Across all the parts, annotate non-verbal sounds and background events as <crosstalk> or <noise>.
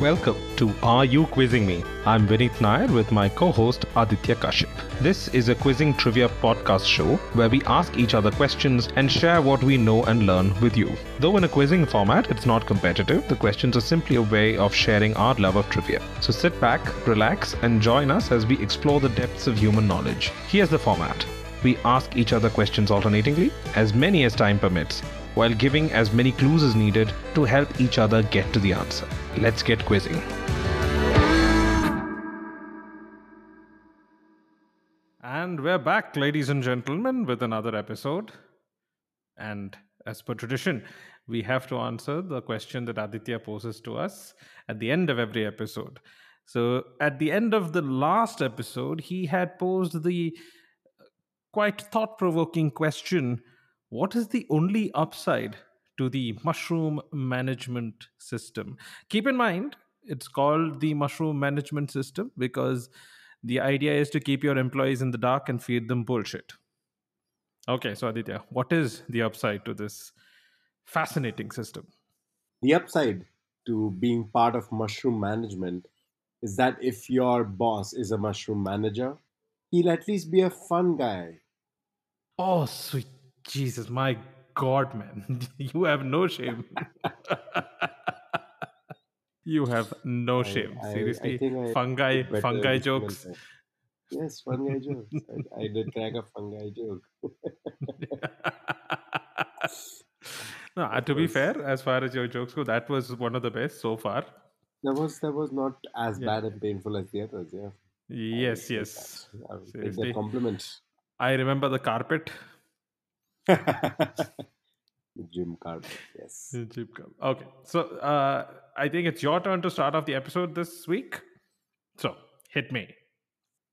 Welcome to Are You Quizzing Me? I'm Vineet Nair with my co host Aditya Kashyap. This is a quizzing trivia podcast show where we ask each other questions and share what we know and learn with you. Though in a quizzing format, it's not competitive, the questions are simply a way of sharing our love of trivia. So sit back, relax, and join us as we explore the depths of human knowledge. Here's the format we ask each other questions alternatingly, as many as time permits, while giving as many clues as needed to help each other get to the answer. Let's get quizzing. And we're back, ladies and gentlemen, with another episode. And as per tradition, we have to answer the question that Aditya poses to us at the end of every episode. So, at the end of the last episode, he had posed the quite thought provoking question What is the only upside to the mushroom management system? Keep in mind, it's called the mushroom management system because the idea is to keep your employees in the dark and feed them bullshit. Okay, so Aditya, what is the upside to this fascinating system? The upside to being part of mushroom management is that if your boss is a mushroom manager, he'll at least be a fun guy. Oh, sweet Jesus, my God, man. <laughs> You have no shame. <laughs> you have no shame. I- Seriously. I fungi, fungi jokes. Yes, fungi jokes. I, I did crack a fungi joke. <laughs> no, uh, to be fair, as far as your jokes go, that was one of the best so far. That was that was not as Yeah. bad and painful as the others. Yeah. Yes, yes. that. I will take that compliment. I remember the carpet. <laughs> Jim Carpet. Yes. Jeep Cub. Okay, so uh, I think it's your turn to start off the episode this week. So hit me.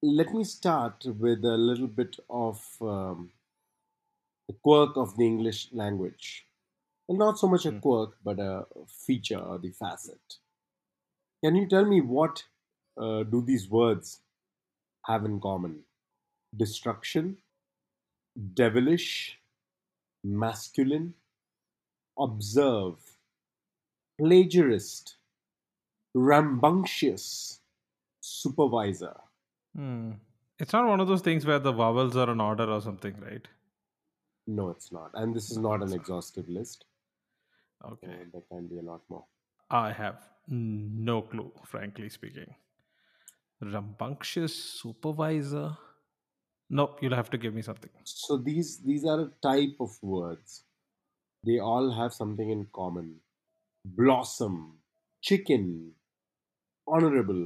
Let me start with a little bit of um, the quirk of the English language. Well, not so much a Hmm. quirk, but a feature or the facet. Can you tell me what uh, do these words have in common? Destruction, devilish, masculine, observe, plagiarist, rambunctious, supervisor. Hmm. It's not one of those things where the vowels are in order or something, right? No, it's not. And this is not an exhaustive list. Okay. Uh, there can be a lot more. I have no clue, frankly speaking. Rambunctious supervisor? Nope, you'll have to give me something. So these these are a type of words. They all have something in common. Blossom, chicken, honorable.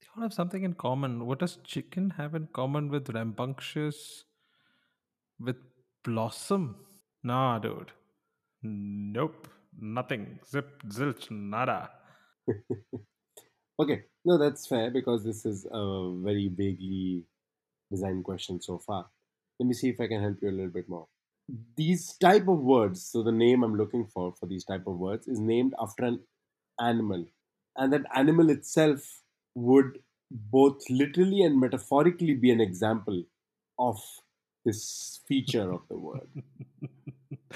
They all have something in common. What does chicken have in common with rambunctious? With blossom? Nah, dude. Nope. Nothing. Zip, zilch, nada. <laughs> Okay, no, that's fair because this is a very vaguely designed question so far. Let me see if I can help you a little bit more. These type of words, so the name I'm looking for for these type of words is named after an animal, and that animal itself would both literally and metaphorically be an example of this feature of the word.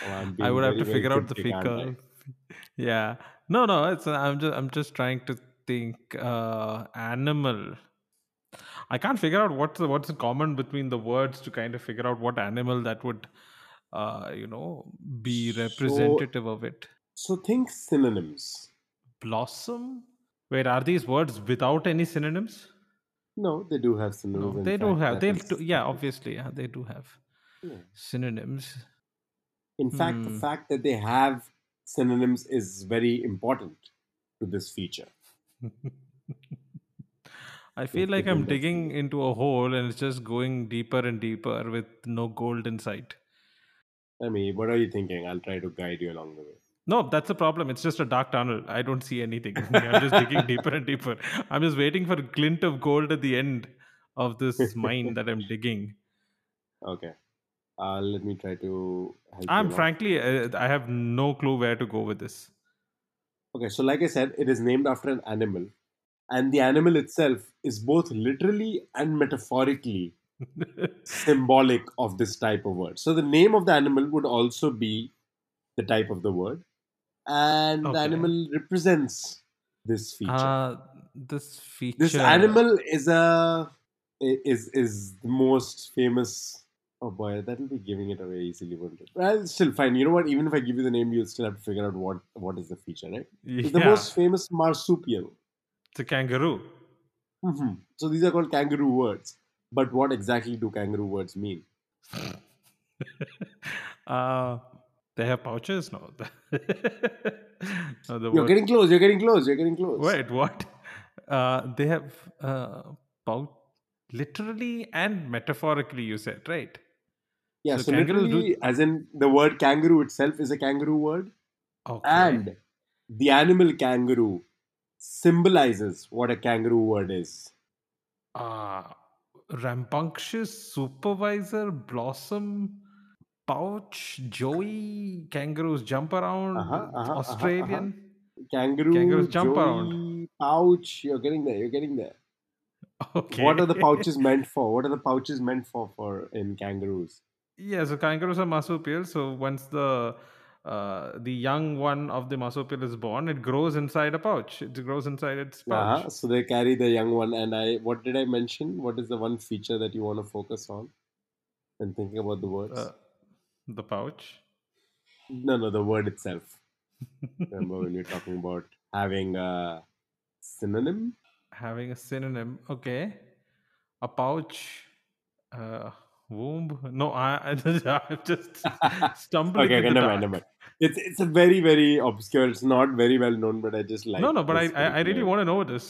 Oh, I would have to figure out the figure. <laughs> Yeah. No, no. It's I'm just I'm just trying to think. Uh, animal. I can't figure out what's the, what's in common between the words to kind of figure out what animal that would, uh, you know, be So- representative of it. So think synonyms. Blossom. Wait, are these words without any synonyms? No, they do have synonyms. No, they do have. They do, yeah, obviously, yeah, they do have yeah. synonyms. In fact, the Hmm. fact that they have synonyms is very important to this feature. <laughs> I feel like I'm digging into a hole and it's just going deeper and deeper with no gold in sight. I mean, what are you thinking? I'll try to guide you along the way. No, that's the problem. It's just a dark tunnel. I don't see anything. <laughs> I'm just digging <laughs> deeper and deeper. I'm just waiting for a glint of gold at the end of this mine that I'm <laughs> digging. Okay. Uh, let me try to help I'm frankly, uh, I have no clue where to go with this. Okay, so like I said, it is named after an animal, and the animal itself is both literally and metaphorically symbolic of this type of word. So the name of the animal would also be the type of the word, and the animal represents this feature. Uh, this feature. this animal is a is is the most famous. Oh boy, that'll be giving it away easily, won't it? Well, still fine. You know what? Even if I give you the name, you'll still have to figure out what what is the feature, right? It's the most famous marsupial. It's a kangaroo. Mhm. So these are called kangaroo words. But what exactly do kangaroo words mean? <laughs> uh, they have pouches? No. <laughs> no the You're getting close. You're getting close. You're getting close. Wait, what? <laughs> Uh, they have uh, pouch. Literally and metaphorically, you said, right? Yeah. So So, kangaroos do- as in the word kangaroo itself is a kangaroo word, Okay. and the animal kangaroo symbolizes what a kangaroo word is. uh, rambunctious supervisor blossom pouch joey kangaroos jump around Uh-huh, uh-huh, uh-huh, australian Kangaroo, Kangaroos jump around. joey, pouch. You're getting there. You're getting there. okay What are the <laughs> pouches meant for? What are the pouches meant for? For in kangaroos? yeah so kangaroos are marsupials so once the uh, the young one of the marsupial is born it grows inside a pouch it grows inside its pouch Uh-huh. So they carry the young one. And I, what did I mention? What is the one feature that you want to focus on when thinking about the words? uh, the pouch no, no, the word itself. <laughs> Remember when you're talking about having a synonym? having a synonym okay a pouch uh womb no i <laughs> i I've just <laughs> stumbled okay, okay, never mind, never mind. It's it's a very very obscure. It's not very well known, but I just like. no no but I, I i really want to know this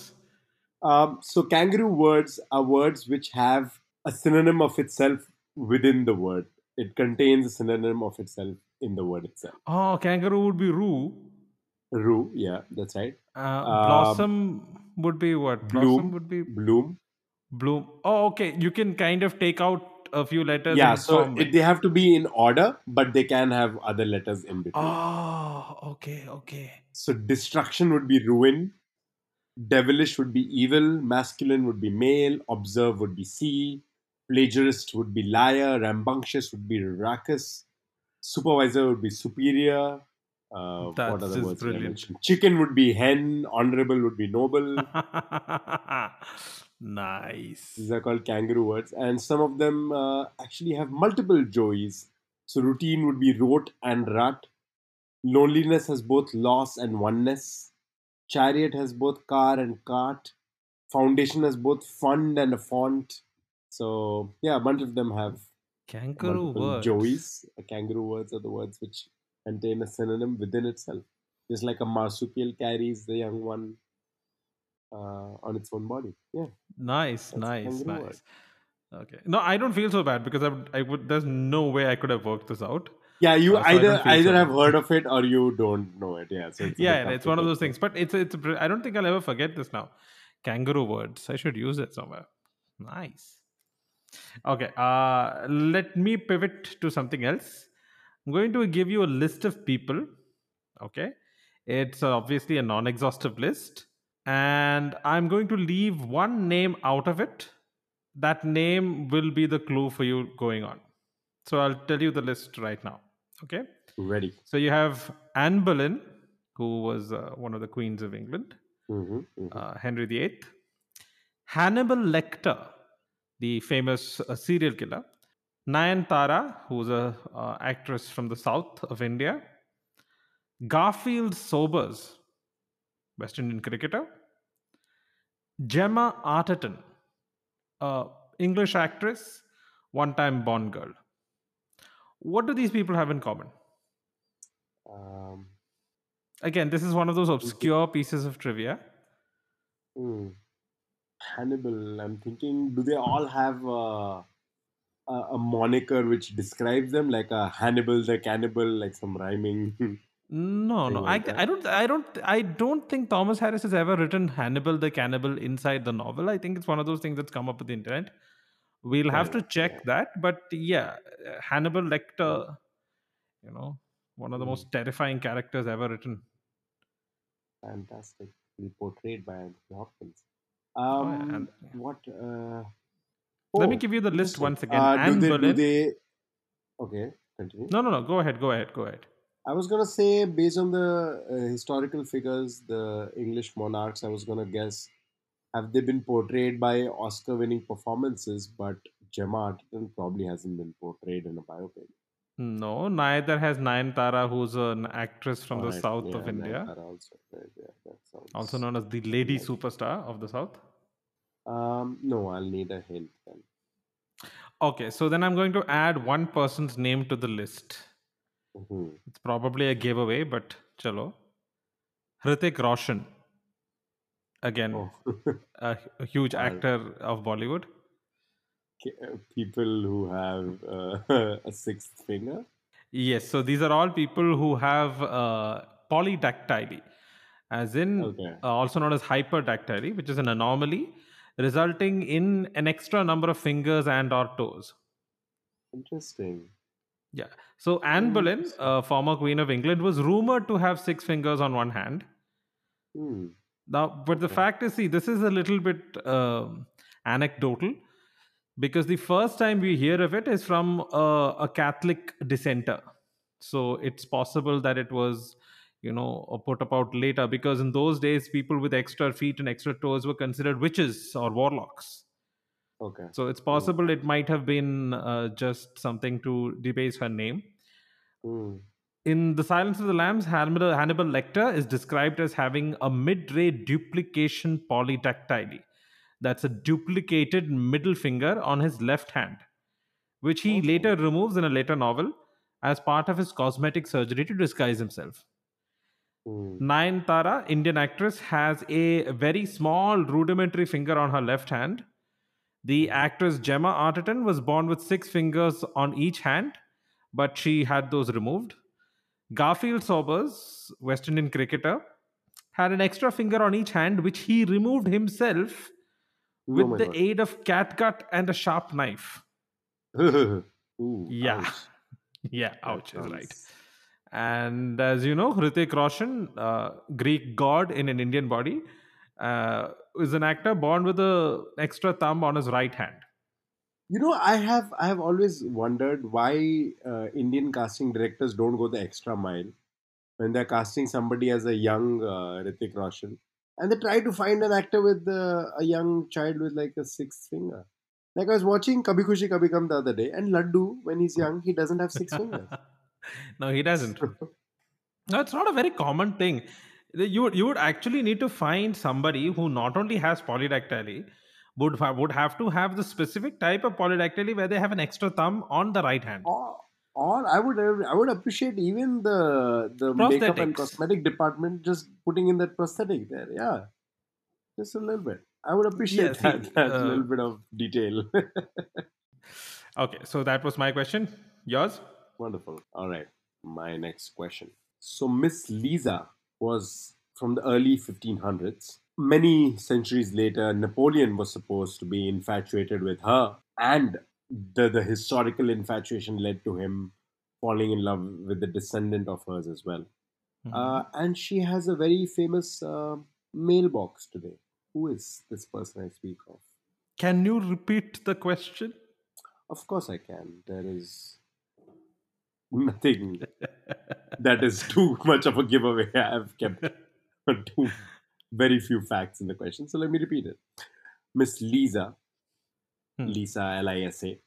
Um, so kangaroo words are words which have a synonym of itself within the word. It contains a synonym of itself in the word itself. oh kangaroo would be roo Roo, yeah, that's right. uh, blossom would be what blossom bloom. would be Bloom, bloom oh okay you can kind of take out a few letters yeah. So it, they have to be in order, but they can have other letters in between. oh okay okay So destruction would be ruin, devilish would be evil, masculine would be male, observe would be see, plagiarist would be liar, rambunctious would be raucous, supervisor would be superior. Uh, what That's other words brilliant. Chicken would be hen, honorable would be noble. <laughs> nice These are called kangaroo words, and some of them uh, actually have multiple joys. So routine would be rote and rut. Loneliness has both loss and oneness. Chariot has both car and cart. Foundation has both fund and a font. So yeah, a bunch of them have kangaroo words joys. Kangaroo words are the words which contain a synonym within itself. Just like a marsupial carries the young one on its own body. Yeah. Nice, That's nice, nice. word. Okay. No, I don't feel so bad because I would, I would. There's no way I could have worked this out. Yeah, you Uh, so either either so have bad. heard of it or you don't know it. Yeah, so it's <laughs> Yeah, bit and tough it's one of those things. But it's it's. I don't think I'll ever forget this now. Kangaroo words. I should use it somewhere. Nice. Okay. Uh, let me pivot to something else. I'm going to give you a list of people. Okay. It's obviously a non-exhaustive list, and I'm going to leave one name out of it. That name will be the clue for you going on. So I'll tell you the list right now. Okay. Ready. So you have Anne Boleyn, who was uh, one of the queens of England, hmm uh, Henry VIII, Hannibal Lecter, the famous uh, serial killer, Nayanthara, who's a uh, actress from the south of India, Garfield Sobers, West Indian cricketer, Gemma Arterton, a English actress, one-time Bond girl. What do these people have in common? Um, Again, this is one of those obscure pieces of trivia. hmm. Hannibal. I'm thinking, do they all have uh, a, a moniker which describes them, like a Hannibal the cannibal, like some rhyming? <laughs> No, no, like I. I don't, I don't, I don't think Thomas Harris has ever written Hannibal the Cannibal inside the novel. I think it's one of those things that's come up with the internet. We'll have to check that, but yeah, Hannibal Lecter, you know, one of the most terrifying characters ever written. Fantastic. Portrayed by Anthony Hopkins. yeah, Um, and- what? Uh, Let me oh, give you the list once again. Uh, do Anne they? Do they? Okay, continue. No, no, no. Go ahead. Go ahead. Go ahead. I was gonna say based on the uh, historical figures, the English monarchs. I was gonna guess have they been portrayed by Oscar-winning performances, but Gemma Arterton probably hasn't been portrayed in a biopic. No, neither has Nayanthara, who's an actress from the south yeah, of India, also. Right, yeah, also known as the lady superstar of the south. Um, no, I'll need a hint then. Okay, so then I'm going to add one person's name to the list. Mhm. It's probably a giveaway, but chalo. Hrithik Roshan. Again, Oh, a, a huge <laughs> actor of Bollywood. people who have uh, <laughs> a sixth finger. Yes, so these are all people who have uh, polydactyly, as in Okay. uh, also known as hyperdactyly, which is an anomaly resulting in an extra number of fingers and or toes. Interesting. Yeah. So Anne Boleyn, Interesting. uh, former Queen of England, was rumored to have six fingers on one hand. Hmm. Now, but the fact is, see, this is a little bit um anecdotal because the first time we hear of it is from uh, a Catholic dissenter. So it's possible that it was, you know, uh, put about later because in those days, people with extra feet and extra toes were considered witches or warlocks. Okay. So it's possible it might have been uh, just something to debase her name. Hmm. In The Silence of the Lambs, Hannibal, Hannibal Lecter is described as having a mid ray duplication polydactyly. That's a duplicated middle finger on his left hand, which he Okay. later removes in a later novel as part of his cosmetic surgery to disguise himself. Hmm. Nayanthara, Indian actress, has a very small rudimentary finger on her left hand. The actress Gemma Arterton was born with six fingers on each hand, but she had those removed. Garfield Sobers, West Indian cricketer, had an extra finger on each hand, which he removed himself Oh with my the God. aid of catgut and a sharp knife. <laughs> Ooh, Yeah. ouch. <laughs> Yeah, ouch is right. And as you know, Hrithik Roshan, uh, Greek god in an Indian body, uh, is an actor born with a extra thumb on his right hand. You know, I have I have always wondered why uh, Indian casting directors don't go the extra mile when they're casting somebody as a young uh, Hrithik Roshan, and they try to find an actor with uh, a young child with like a sixth finger. Like I was watching Kabhi Khushi Kabhie Gham the other day, and Laddu, when he's young, he doesn't have six fingers. <laughs> no, he doesn't. No, it's not a very common thing. You would, you would actually need to find somebody who not only has polydactyly, would would have to have the specific type of polydactyly where they have an extra thumb on the right hand. or, or I would I would appreciate even the the makeup and cosmetic department just putting in that prosthetic there. Yeah, just a little bit. I would appreciate see, <laughs> that, that uh, little bit of detail. <laughs> Okay, so that was my question. Yours? Wonderful. All right, my next question. So Miss Lisa was from the early 1500s. Many centuries later, Napoleon was supposed to be infatuated with her, and the, the historical infatuation led to him falling in love with the descendant of hers as well. Uh, and she has a very famous uh, mailbox today. Who is this person I speak of? Can you repeat the question? Of course, I can. There is nothing <laughs> that is <laughs> too much of a giveaway. I've kept <laughs> two very few facts in the question, so let me repeat it. Miss Lisa, Hmm. Lisa L I S A,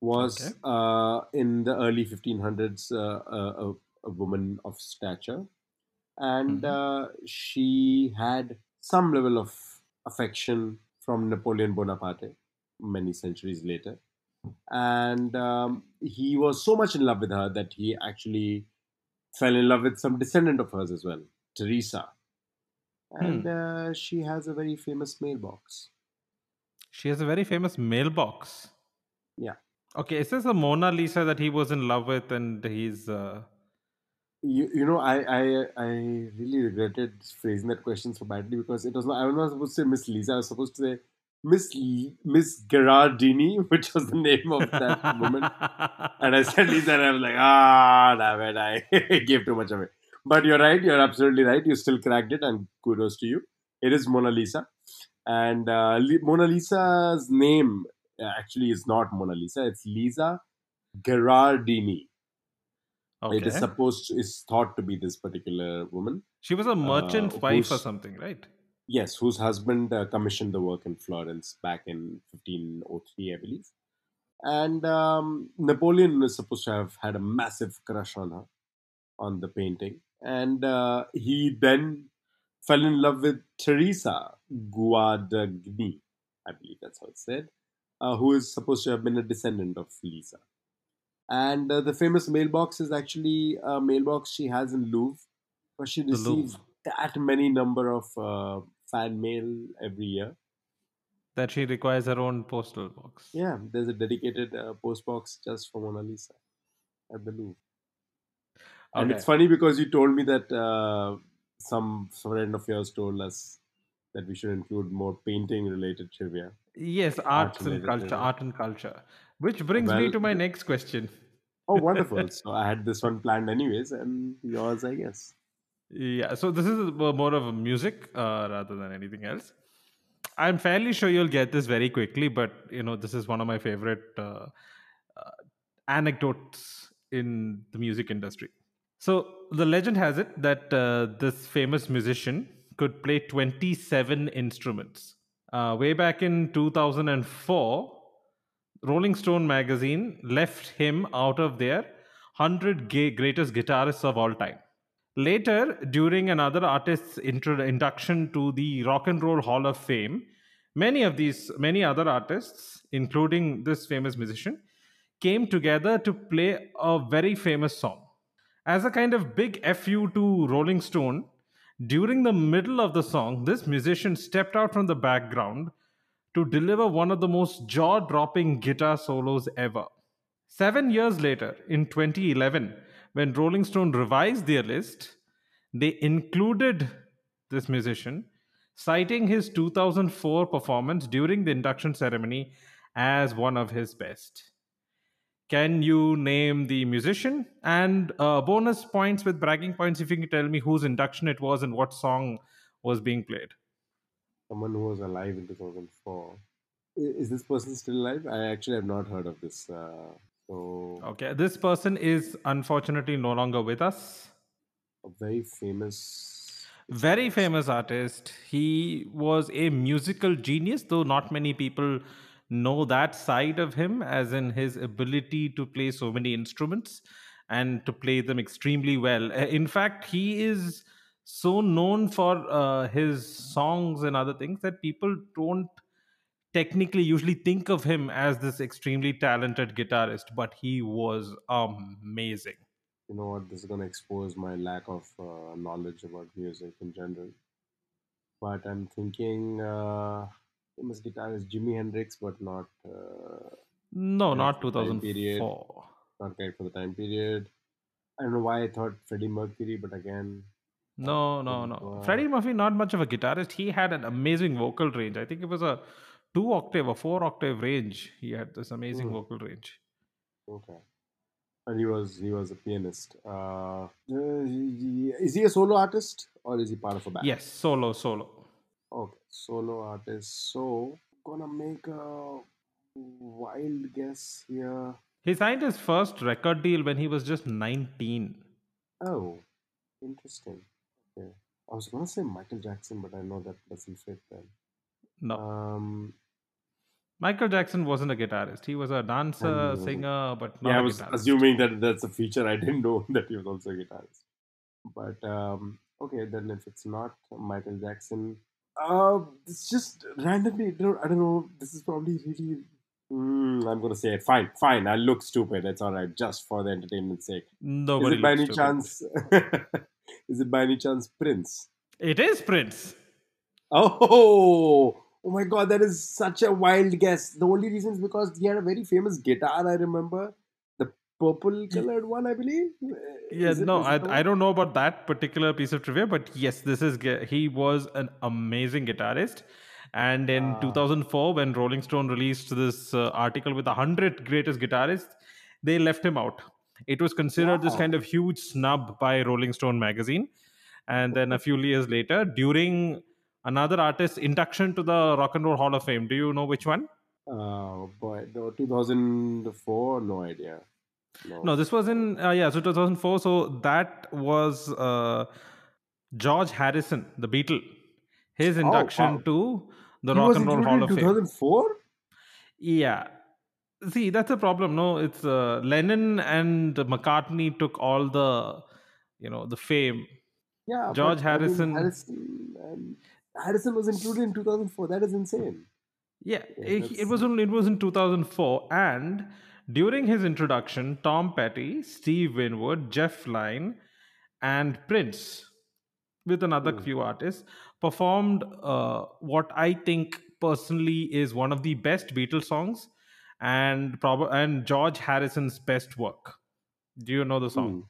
was Okay. uh, in the early 1500s uh, a, a, woman of stature, and Mhm. uh, she had some level of affection from Napoleon Bonaparte many centuries later. And um, he was so much in love with her that he actually fell in love with some descendant of hers as well, Teresa. And uh, she has a very famous mailbox. She has a very famous mailbox. Yeah. Okay, is this the Mona Lisa that he was in love with and he's. Uh... You, you know, I, I I really regretted phrasing that question so badly because it was not. I was not supposed to say Miss Lisa. I was supposed to say Miss Miss Gherardini, which was the name of that woman. And I said Lisa, and I was like, ah, damn it, I <laughs> gave too much of it. But you're right. You're absolutely right. You still cracked it, and kudos to you. It is Mona Lisa, and uh, Mona Lisa's name uh, actually is not Mona Lisa. It's Lisa Gherardini. Okay. It is supposed to, is thought to be this particular woman. she was a merchant uh, wife or something, right? Yes, whose husband uh, commissioned the work in Florence back in 1503, I believe. And um, Napoleon is supposed to have had a massive crush on her, on the painting. And uh, he then fell in love with Teresa Guadagni, I believe that's how it's said, uh, who is supposed to have been a descendant of Lisa. And uh, the famous mailbox is actually a mailbox she has in Louvre, where she received that many number of uh, fan mail every year. That she requires her own postal box. Yeah, there's a dedicated uh, post box just for Mona Lisa at the Louvre. And it's funny because you told me that uh, some friend of yours told us that we should include more painting related trivia. Yes, arts and culture, trivia. art and culture. Which brings me to my next question. Oh, <laughs> wonderful. so I had this one planned anyways, and yours, I guess. Yeah, so this is more of a music uh, rather than anything else. I'm fairly sure you'll get this very quickly, but you know this is one of my favorite uh, uh, anecdotes in the music industry. So the legend has it that uh, this famous musician could play 27 instruments. Uh, way back in 2004, Rolling Stone magazine left him out of their 100 gay greatest guitarists of all time. Later, during another artist's intro- induction to the Rock and Roll Hall of Fame, many of these, many other artists, including this famous musician, came together to play a very famous song. As a kind of big FU to Rolling Stone, during the middle of the song, this musician stepped out from the background to deliver one of the most jaw dropping guitar solos ever. Seven years later, in 2011, when Rolling Stone revised their list, they included this musician, citing his 2004 performance during the induction ceremony as one of his best. Can you name the musician? And uh, bonus points with bragging points if you can tell me whose induction it was and what song was being played. Someone who was alive in 2004. Is this person still alive? I actually have not heard of this. Uh, so, Okay, this person is unfortunately no longer with us. a very famous. Very famous artist. He was a musical genius, though not many people know that side of him, as in his ability to play so many instruments and to play them extremely well. Uh, In fact, he is so known for uh, his songs and other things that people don't technically usually think of him as this extremely talented guitarist, but he was amazing. You know what? This is going to expose my lack of uh, knowledge about music in general. But I'm thinking uh, famous guitarist Jimi Hendrix, but not uh, No, not the time period. 2004. not correct for the time period. I don't know why I thought Freddie Mercury, but again, No, no, no. go Freddie Murphy, not much of a guitarist. He had an amazing vocal range. I think it was a two octave or four octave range. He had this amazing Hmm. vocal range. okay. And he was he was a pianist. Uh, uh, is he a solo artist or is he part of a band? Yes, solo, solo. Okay, solo artist. So gonna make a wild guess here. He signed his first record deal when he was just 19. Oh, interesting. Okay, I was gonna say Michael Jackson, but I know that doesn't fit then. No, Um, Michael Jackson wasn't a guitarist. He was a dancer, wasn't. singer, but not yeah, I a was guitarist. assuming that that's a feature. I didn't know <laughs> that he was also a guitarist. But um, okay, then if it's not Michael Jackson, uh, it's just randomly. I don't, I know. This is probably really. Mm, I'm gonna say it. Fine, fine. I'll look stupid. It's all right, just for the entertainment's sake. Nobody is it by any stupid. chance? <laughs> is it by any chance Prince? It is Prince. Oh, oh my God! That is such a wild guess. The only reason is because he had a very famous guitar. I remember the purple colored one, I believe. Yeah, it- no, I, I don't know about that particular piece of trivia, but yes, this is he was an amazing guitarist. And in Ah. 2004, when Rolling Stone released this uh, article with 100 greatest guitarists, they left him out. It was considered this kind of huge snub by Rolling Stone magazine. And then a few years later, during another artist induction to the Rock and Roll Hall of Fame, do you know which one? Oh boy, no, 2004, no idea. No, this was in uh, yeah, so 2004. So that was uh, George Harrison, the Beatle, his induction Oh, wow. to the He Rock and Roll Hall of Fame. 2004. Yeah. See, that's a problem. No, it's uh, Lennon and McCartney took all the, you know, the fame. Yeah, George but, I mean, Harrison- Harrison, Harrison was included in 2004. That is insane. Yeah, Yeah, it, it was only it was in 2004, and during his introduction, Tom Petty, Steve Winwood, Jeff Lynne, and Prince, with another Hmm. few artists, performed uh, what I think personally is one of the best Beatles songs, and prob- and George Harrison's best work. Do you know the song? Hmm.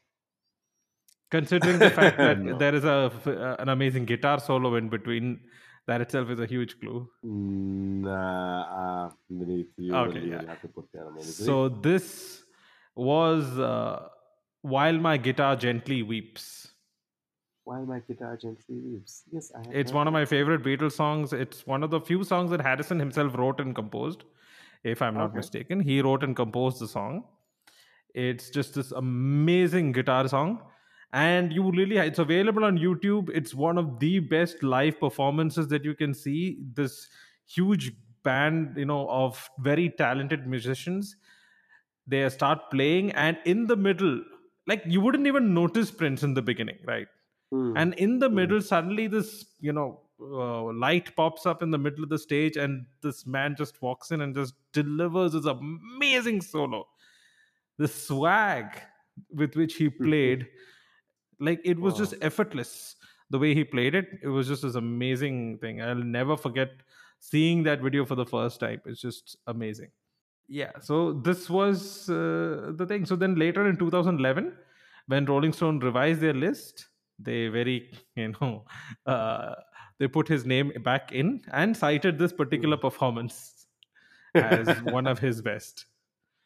Considering the fact <laughs> that No. there is a uh, an amazing guitar solo in between, that itself is a huge clue. Nah, uh, you Okay, yeah. will have to put there. So this was uh, while my guitar gently weeps. while my guitar gently weeps? Yes, I have It's one of my favorite Beatles songs. It's one of the few songs that Harrison himself wrote and composed, if I'm not Okay. mistaken. He wrote and composed the song. It's just this amazing guitar song. And you really, it's available on YouTube. It's one of the best live performances that you can see. This huge band, you know, of very talented musicians. They start playing, and in the middle, like you wouldn't even notice Prince in the beginning, right? Hmm. and in the Hmm. middle suddenly this you know uh, light pops up in the middle of the stage and this man just walks in and just delivers this amazing solo the swag with which he played like it was just effortless the way he played it. It was just this amazing thing. I'll never forget seeing that video for the first time. It's just amazing. Yeah so this was uh, the thing. So then later in 2011 when rolling stone revised their list they very <laughs> you know uh, they put his name back in and cited this particular performance <laughs> as one of his best.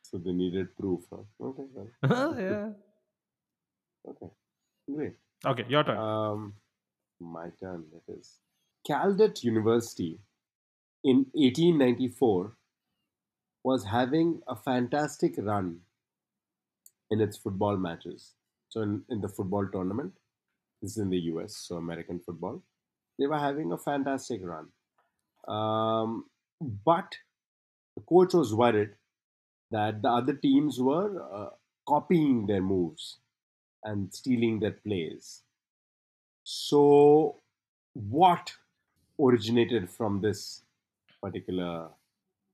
So they needed proof. Huh? Okay, well, <laughs> yeah. Okay, great. okay your turn Um, my turn. It is Gallaudet University in 1894 was having a fantastic run in its football matches. So in, in the football tournament, this is in the US, so American football, they were having a fantastic run. Um, but the coach was worried that the other teams were uh, copying their moves and stealing their plays. So, what originated from this particular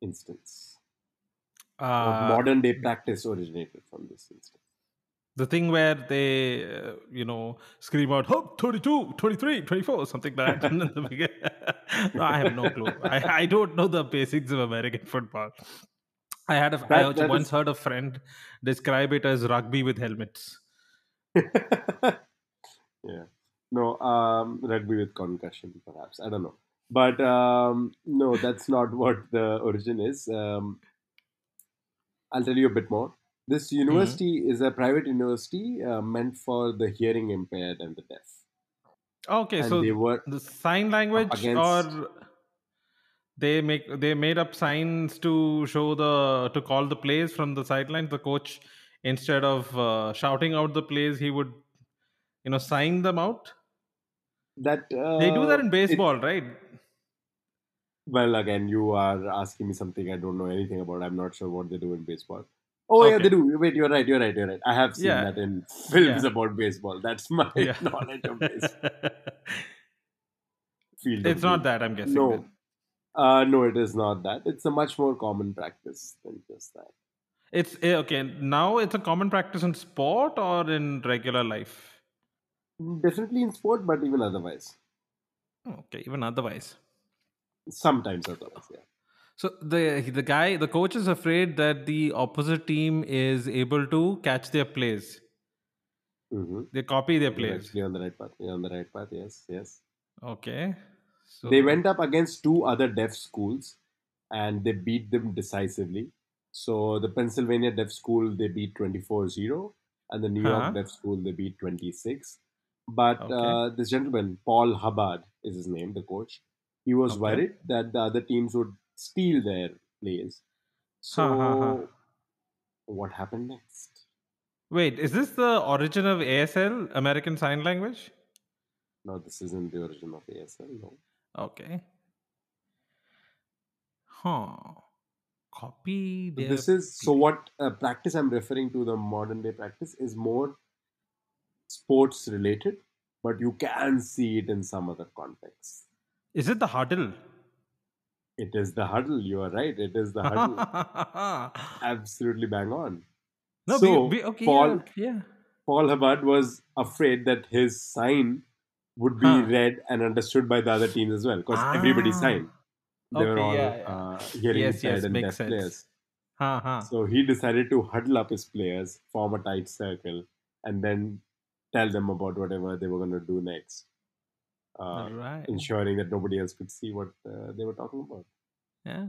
instance? Uh, modern day practice originated from this instance? the thing where they uh, you know scream out Hope 22 23 24 something like that <laughs> in the beginning. no, i have no clue I, I don't know the basics of american football i had a, I That- that once is- heard a friend describe it as rugby with helmets <laughs> yeah. No, um, rugby with concussion, perhaps. I don't know. But um, no, that's not <laughs> what the origin is. Um, I'll tell you a bit more. This university is a private university uh, meant for the hearing impaired and the deaf. okay and so they were the sign language against- or they make they made up signs to show the to call the plays from the sidelines the coach instead of uh, shouting out the plays he would you know sign them out that uh, they do that in it- baseball right well, again, you are asking me something I don't know anything about. I'm not sure what they do in baseball. Oh yeah, they do. Wait, you're right. You're right. You're right. I have seen Yeah. that in films Yeah. about baseball. That's <laughs> my Yeah. knowledge of baseball. <laughs> Field it's not that i'm guessing No. Uh, no, it is not that. It's a much more common practice than just that. It's eh, okay now it's a common practice in sport or in regular life Definitely in sport, but even otherwise. okay even otherwise Sometimes otherwise, yeah. So the the guy, the coach is afraid that the opposite team is able to catch their plays. Mm-hmm. They copy their You're plays. actually on the right path. You're on the right path. Yes, yes. Okay. So They went up against two other deaf schools, and they beat them decisively. So the Pennsylvania Deaf School they beat 24-0, and the New York Uh-huh. Deaf School they beat 26. But Okay. uh, this gentleman, Paul Hubbard, is his name, the coach. He was Okay. worried that the other teams would steal their plays. So Ha, ha, ha. what happened next? Wait, is this the origin of ASL, American Sign Language? No, this isn't the origin of ASL. No. Okay. Huh. Copy their this is so what uh, practice I'm referring to the modern day practice is more sports related, but you can see it in some other context. Is it the huddle? It is the huddle. You are right. It is the huddle. <laughs> Absolutely bang on. we, so we, okay, Paul yeah, yeah. Paul Hubbard was afraid that his sign would be Huh. read and understood by the other teams as well, because everybody Ah. signed. They were all yeah, yeah. Uh, hearing Yes, impaired yes, and makes deaf sense. players. Huh, huh. So he decided to huddle up his players, form a tight circle, and then tell them about whatever they were going to do next, uh, right. ensuring that nobody else could see what uh, they were talking about. Yeah.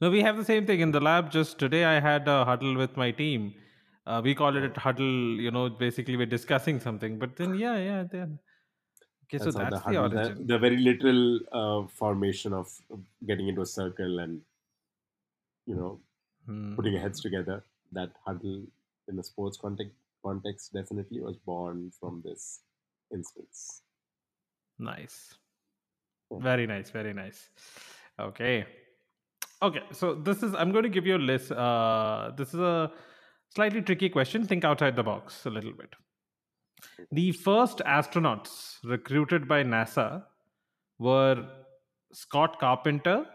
No, we have the same thing in the lab. Just today, I had a huddle with my team. Uh, we call it a huddle. You know, basically we're discussing something. But then, yeah, yeah, then. Okay, so that's the, the, origin. the very literal uh, formation of getting into a circle and you know Hmm. putting your heads together. That huddle in the sports context context definitely was born from this instance. Nice. Yeah. Very nice. Very nice. Okay. Okay. So this is. I'm going to give you a list. Uh, this is a slightly tricky question. Think outside the box a little bit. The first astronauts recruited by NASA were Scott Carpenter,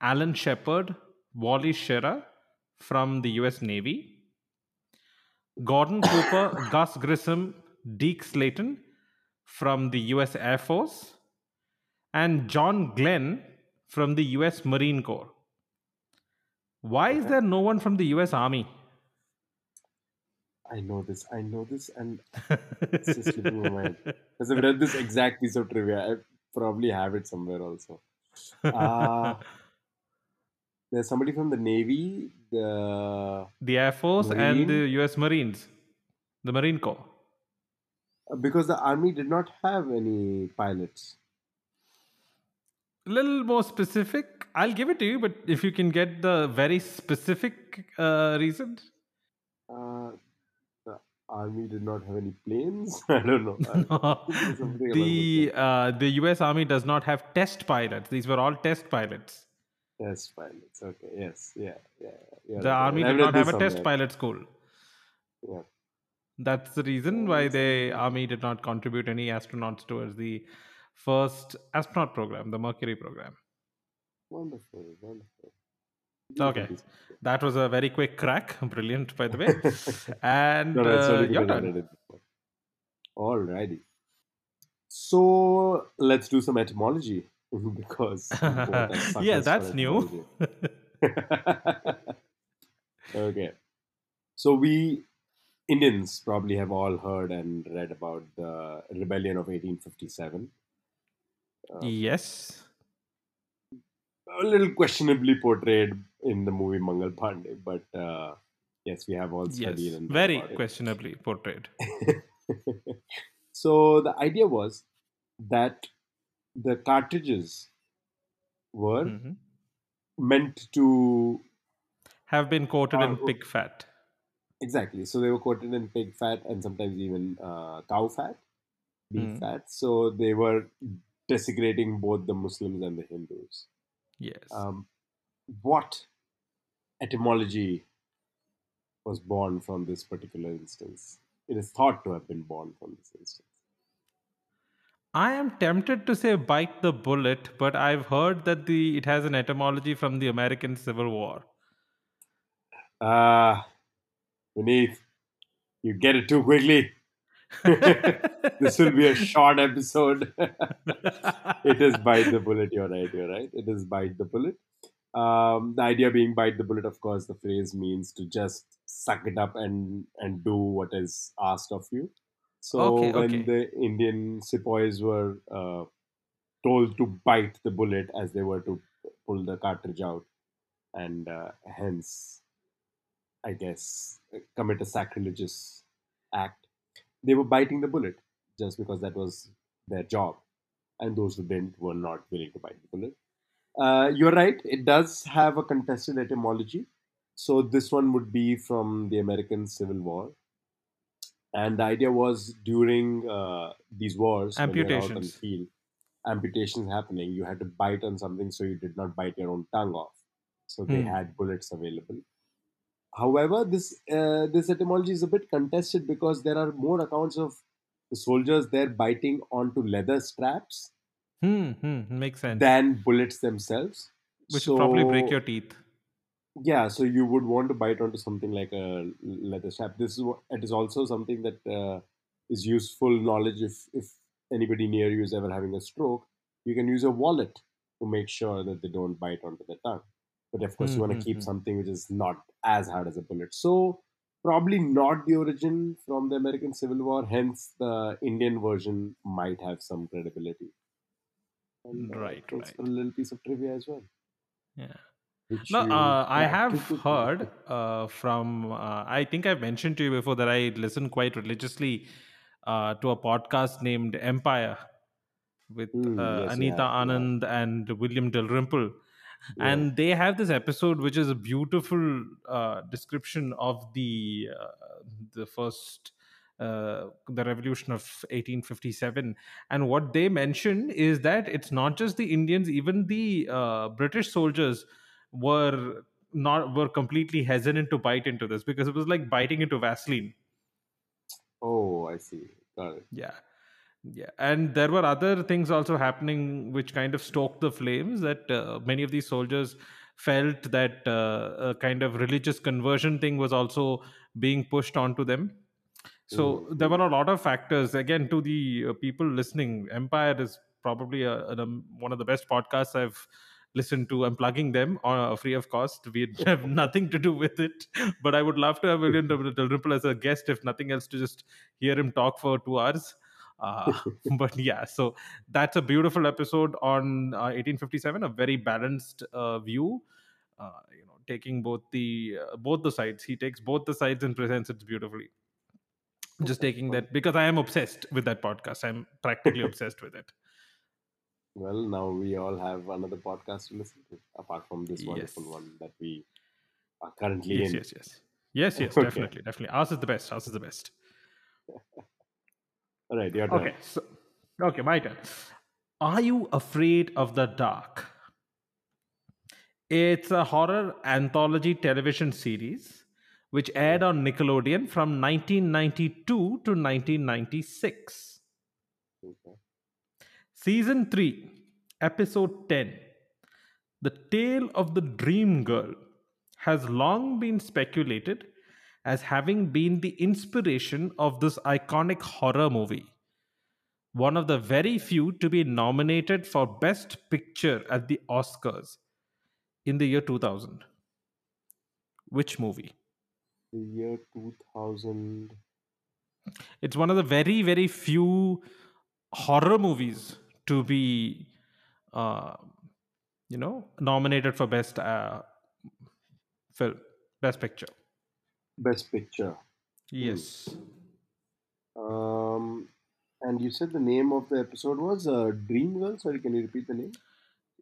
Alan Shepard, Wally Schirra from the US Navy, Gordon Cooper, <coughs> Gus Grissom, Deke Slayton from the US Air Force, and John Glenn from the US Marine Corps. Why is there no one from the US Army? I know this. I know this, and <laughs> it's just slipping my mind. Because I've read this exact piece of trivia. I probably have it somewhere also. Uh, <laughs> there's somebody from the Navy, the the Air Force and the US Marines, the Marine Corps. because the army did not have any pilots. A little more specific. I'll give it to you, but if you can get the very specific uh, reason. Army did not have any planes. <laughs> I don't know. No. <laughs> Something along the uh, the US Army does not have test pilots. These were all test pilots. Yes, pilots. Okay. Yes. Yeah. Yeah. yeah The right, Army did not have a test pilot school. Yeah. That's the reason why the Army did not contribute any astronauts towards the first astronaut program, the Mercury program. Wonderful. Wonderful. Okay. That was a very quick crack. <laughs> Brilliant, by the way. <laughs> <laughs> And No, uh, your turn. read it. Alrighty. So let's do some etymology because both yeah, that's new. okay. So we Indians probably have all heard and read about the rebellion of 1857. Uh, yes. A little questionably portrayed in the movie Mangal Pandey, but uh, yes, we have all Yes. studied and Very questionably portrayed. <laughs> so the idea was that the cartridges were Mhm. meant to Have been coated in Uh, pig fat. exactly so they were coated in pig fat and sometimes even uh, cow fat beef Mm. fat so they were desecrating both the muslims and the hindus Yes. um, what etymology was born from this particular instance it is thought to have been born from this instance I am tempted to say bite the bullet, but I've heard that the it has an etymology from the American Civil War. Ah, Vineet, you get it too quickly. <laughs> this will be a short episode. <laughs> it is bite the bullet. You're right. You're right. It is bite the bullet. Um, the idea being bite the bullet. Of course, the phrase means to just suck it up and and do what is asked of you. So Okay, when okay. the Indian sepoys were uh, told to bite the bullet as they were to pull the cartridge out, and uh, hence, I guess, commit a sacrilegious act. They were biting the bullet just because that was their job, and those who didn't were not willing to bite the bullet. Uh, you're right; it does have a contested etymology. So this one would be from the American Civil War. and the idea was during uh, these wars when out on the Amputations. field, amputations happening, you had to bite on something so you did not bite your own tongue off. So they Hmm. had bullets available. However, this uh, this etymology is a bit contested because there are more accounts of the soldiers there biting onto leather straps Hmm, hmm, makes sense. than bullets themselves. Which would probably break your teeth. yeah so you would want to bite onto something like a leather strap this is it is also something that uh, is useful knowledge if if anybody near you is ever having a stroke you can use a wallet to make sure that they don't bite onto the tongue but of course you want to keep mhm. something which is not as hard as a bullet so probably not the origin from the american civil war hence the indian version might have some credibility and, uh, Right, right. a little piece of trivia as well Yeah. which No, uh, I have heard uh, from. Uh, I think I've mentioned to you before that I listen quite religiously uh, to a podcast named Empire with uh, yes, Anita have. Anand and William Dalrymple, Yeah. and they have this episode which is a beautiful uh, description of the uh, the first. Uh, the revolution of 1857 and what they mention is that it's not just the indians even the uh, british soldiers were not were completely hesitant to bite into this because it was like biting into vaseline Oh, I see. Got it. yeah yeah and there were other things also happening which kind of stoked the flames that uh, many of these soldiers felt that uh, a kind of religious conversion thing was also being pushed onto them. So Mhm, there were a lot of factors. Again to the uh, people listening empire is probably a, a, one of the best podcasts i've listened to. I'm plugging them uh, free of cost. We <laughs> have nothing to do with it but i would love to have william Dalrymple as a guest if nothing else to just hear him talk for two hours uh, <laughs> <laughs> but yeah so that's a beautiful episode on uh, 1857 a very balanced uh, view. Uh, you know taking both the uh, both the sides. He takes both the sides and presents it beautifully. Just taking that because i am obsessed with that podcast. I'm practically <laughs> obsessed with it. Well, now we all have another podcast to listen to, apart from this wonderful Yes. one that we are currently yes in. yes yes. Yes yes Okay. definitely definitely. Ours is the best ours is the best All right, your turn. okay so okay my turn are you afraid of the dark it's a horror anthology television series which aired on nickelodeon from 1992 to 1996 Okay. Season 3, Episode 10 The Tale of the Dream Girl has long been speculated as having been the inspiration of this iconic horror movie. One of the very few to be nominated for Best Picture at the Oscars in the year 2000. Which movie? The year 2000. It's one of the very, very few horror movies to be, uh, you know, nominated for best uh, film, best picture. Best Picture. Yes. Um, and you said the name of the episode was uh, Dream Girl. Sorry, can you repeat the name?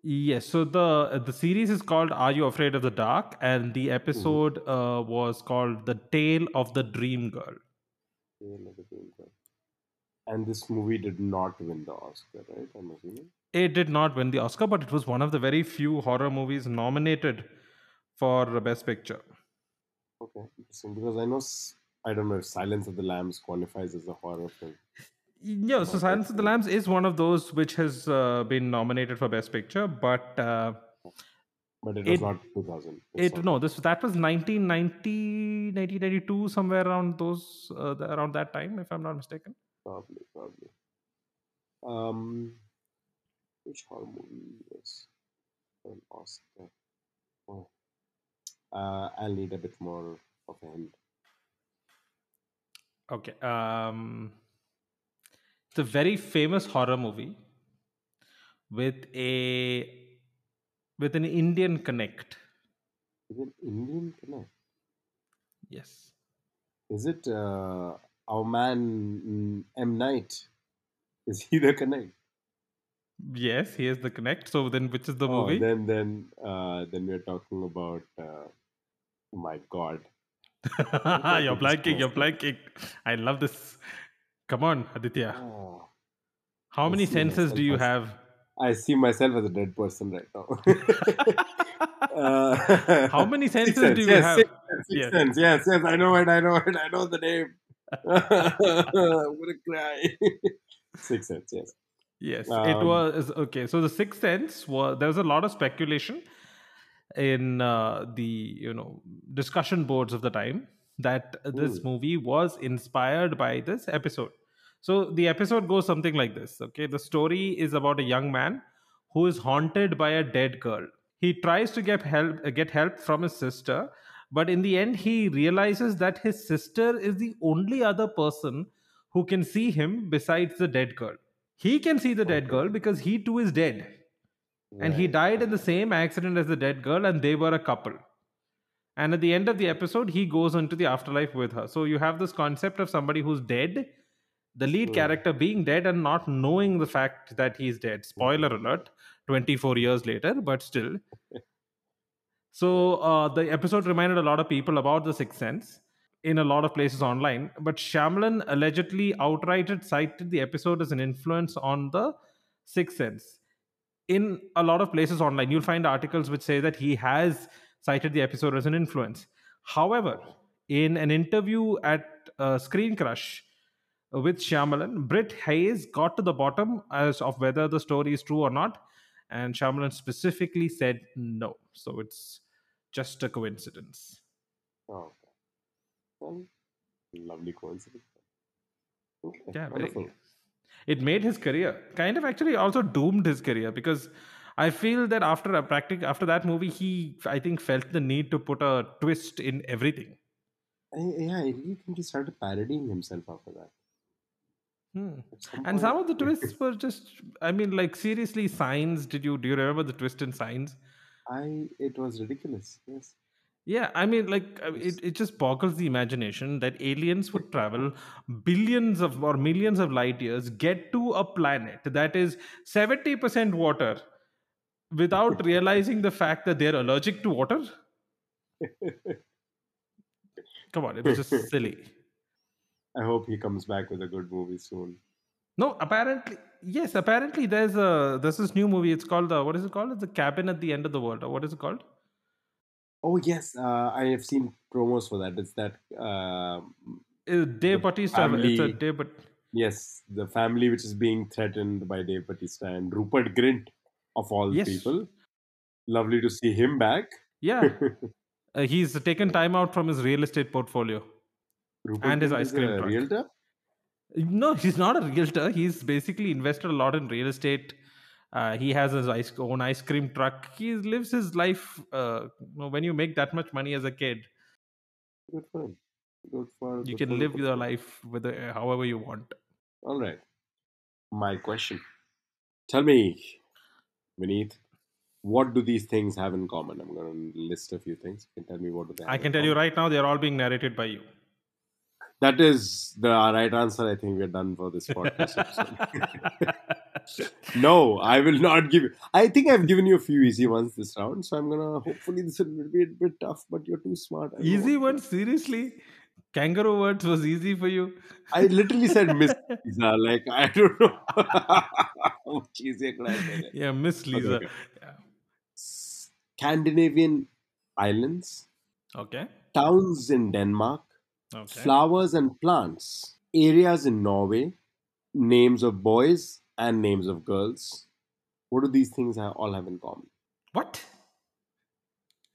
Yes. So the the series is called "Are You Afraid of the Dark?" and the episode uh, was called "The Tale of the Dream Girl." Tale of the Dream Girl. And this movie did not win the Oscar, right? I'm assuming. It did not win the Oscar, but it was one of the very few horror movies nominated for best picture. Okay, interesting. Because I know, I don't know if Silence of the Lambs qualifies as a horror film. Yeah, so Silence of the Lambs is one of those which has uh, been nominated for Best Picture, but uh, But it was It- not 2000. It's it not- no, this that was 1990, 1992, somewhere around those uh, the- around that time, if I'm not mistaken. Probably, probably. Um, which horror movie was an Oscar? Oh. Uh, I'll need a bit more of a hint. Okay, um, it's a very famous horror movie with a with an Indian connect. Is it Indian Connect? Yes. Is it uh, our man mm, M Night? Is he the Connect? Yes, he is the connect. So then, which is the Oh, movie? then, then, uh, then we're talking about. Uh, my God, <laughs> you're blanking. You're blanking. I love this. Come on, Aditya. Oh, How many senses do you as have? I see myself as a dead person right now. <laughs> uh, How many senses do Sense, you yes, have? Six Six Yes. Sense, yes, yes. I know it. I know it. I know the name. I'm gonna cry. Six Sense, yes. Yes, it Um, was okay. So the Sixth Sense was there was a lot of speculation in uh, the you know discussion boards of the time that this Hmm. movie was inspired by this episode. So the episode goes something like this. Okay, the story is about a young man who is haunted by a dead girl. He tries to get help get help from his sister, but in the end he realizes that his sister is the only other person who can see him besides the dead girl. He can see the dead girl because he too is dead. And he died in the same accident as the dead girl, and they were a couple. And at the end of the episode, he goes into the afterlife with her. So you have this concept of somebody who's dead, the lead Hmm. character being dead and not knowing the fact that he's dead. Spoiler alert, 24 years later, but still. <laughs> So uh, the episode reminded a lot of people about the Sixth Sense in a lot of places online. But Shyamalan allegedly outright cited the episode as an influence on the Sixth Sense. In a lot of places online, you'll find articles which say that he has cited the episode as an influence. However, in an interview at uh, Screen Crush with Shyamalan, Britt Hayes got to the bottom as of whether the story is true or not, and Shyamalan specifically said no. So it's just a coincidence. Oh, okay. Well, lovely coincidence. Okay, Yeah, very- wonderful. It made his career kind of actually also doomed his career because I feel that after a practic after that movie, he I think felt the need to put a twist in everything. I, yeah, I really think he started parodying himself after that. Hmm. Some And some of the <laughs> twists were just I mean, like seriously, signs. Did you do you remember the twist in signs? I it was ridiculous. Yes. Yeah, I mean, like uh, it, it just boggles the imagination that aliens would travel billions of or millions of light years, get to a planet that is 70% water without <laughs> realizing the fact that they're allergic to water. <laughs> Come on, it was just silly. I hope he comes back with a good movie soon. No, apparently, yes, apparently there's a there's this new movie. It's called the what is it called? It's the cabin at the end of the world, or what is it called? Oh yes, uh, I have seen promos for that. It's that Uh, Dave Bautista. It's a family- Dave, but yes, the family which is being threatened by Dave Bautista and Rupert Grint of all Yes. people. Lovely to see him back. yeah, <laughs> uh, he's taken time out from his real estate portfolio. Rupert And his Grint ice is cream a truck. realtor. No, he's not a realtor. He's basically invested a lot in real estate. Uh, he has his ice, own ice cream truck. He lives his life. Uh, you know, when you make that much money as a kid, Good for him. Good for. you can live your life with uh, however you want. All right. My question. Tell me, Vineet, what do these things have in common? I'm going to list a few things. You can tell me what do they have I can tell you right now, they are all being narrated by you. That is the right answer. I think we're done for this podcast episode. <laughs> no, I will not give you. I think I've given you a few easy ones this round, so I'm gonna. Hopefully, this will be a bit tough, but you're too smart. I easy ones, seriously. Kangaroo words was easy for you. I literally said <laughs> Miss Lisa. Like I don't know <laughs> how much easier could I say? Yeah, Miss Lisa. okay. Scandinavian islands, Okay. towns in Denmark, Okay. flowers and plants, areas in Norway, names of boys and names of girls. What do these things have, all have in common? What?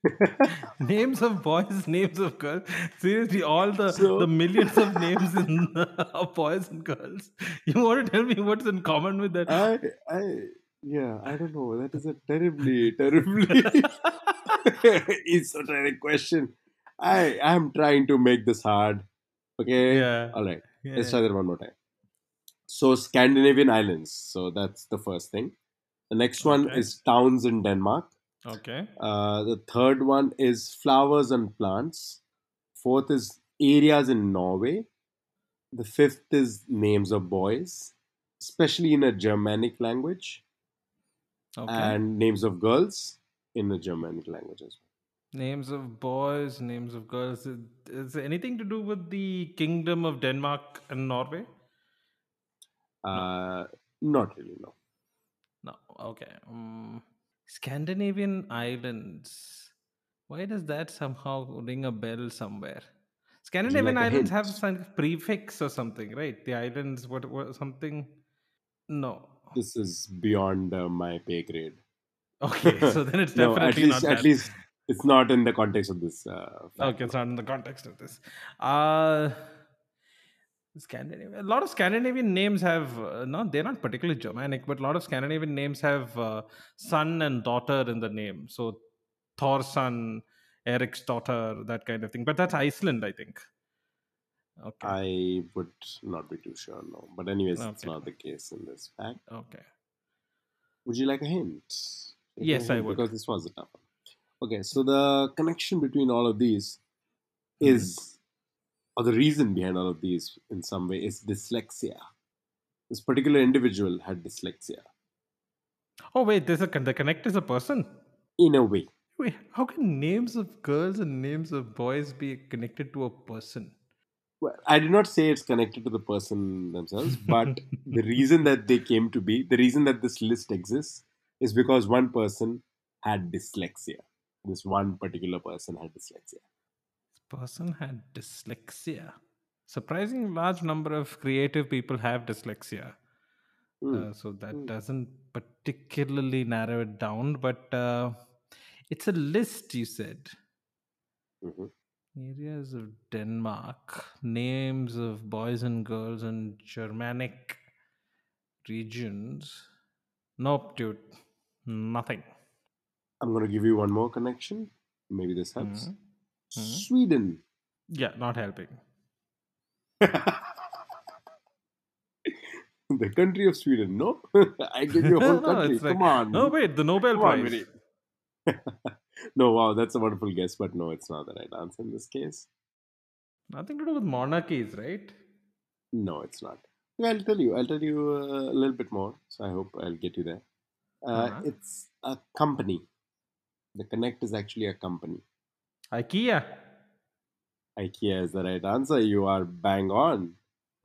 <laughs> names of boys, names of girls. Seriously, all the So- the millions of names in <laughs> of boys and girls. You want to tell me what's in common with that? I, I, yeah, I don't know. That is a terribly, terribly <laughs> esoteric question. I, am trying to make this hard. Okay. yeah. All right. yeah. Let's try that one more time. So Scandinavian islands. So that's the first thing. The next one Okay. is towns in Denmark. Okay. Uh, the third one is flowers and plants. Fourth is areas in Norway. The fifth is names of boys, especially in a Germanic language, Okay. and names of girls in a Germanic language as Names of boys, names of girls. Is it anything to do with the kingdom of Denmark and Norway? Uh, not really, no. No. Okay. Um, Scandinavian islands. Why does that somehow ring a bell somewhere? Scandinavian like islands have some prefix or something, right? The islands, what, what something? No. This is beyond uh, my pay grade. Okay, so then it's <laughs> no, definitely at least not at that. least it's not in the context of this. Uh. Okay, it's not in the context of this. Uh Scandinavian. A lot of Scandinavian names have uh, no, they're not particularly Germanic, but a lot of Scandinavian names have uh, son and daughter in the name. So Thor's son, Eric's daughter, that kind of thing. But that's Iceland, I think. Okay. I would not be too sure, no. But anyways, it's not the case in this fact. okay. Would you like a hint? Yes, I hint? would. Because this was a tough one. Okay, so the connection between all of these Hmm. is, or the reason behind all of these in some way is dyslexia. This particular individual had dyslexia Oh wait, there's a con- the connect is a person. in a way. Wait, how can names of girls and names of boys be connected to a person? Well, I did not say it's connected to the person themselves, <laughs> but the reason that they came to be, the reason that this list exists, is because one person had dyslexia. This one particular person had dyslexia. This person had dyslexia. Surprising large number of creative people have dyslexia. Hmm. Uh, so that Hmm. doesn't particularly narrow it down, but uh, it's a list, you said. Mhm. Areas of Denmark, names of boys and girls in Germanic regions. Nope, dude. Nothing. I'm going to give you one more connection. Maybe this helps. Mhm. Mhm. Sweden. Yeah, not helping. <laughs> the country of Sweden. No, <laughs> I give you a whole <laughs> No, country. it's like- Come on. No, wait, the Nobel Come Prize. Vinny. no, wow, that's a wonderful guess, but no, it's not the right answer in this case. Nothing to do with monarchies, right? No, it's not. Yeah, I'll tell you. I'll tell you uh, a little bit more. So I hope I'll get you there. Uh, Uh-huh. It's a company. The Connect is actually a company. IKEA. IKEA is the right answer. You are bang on.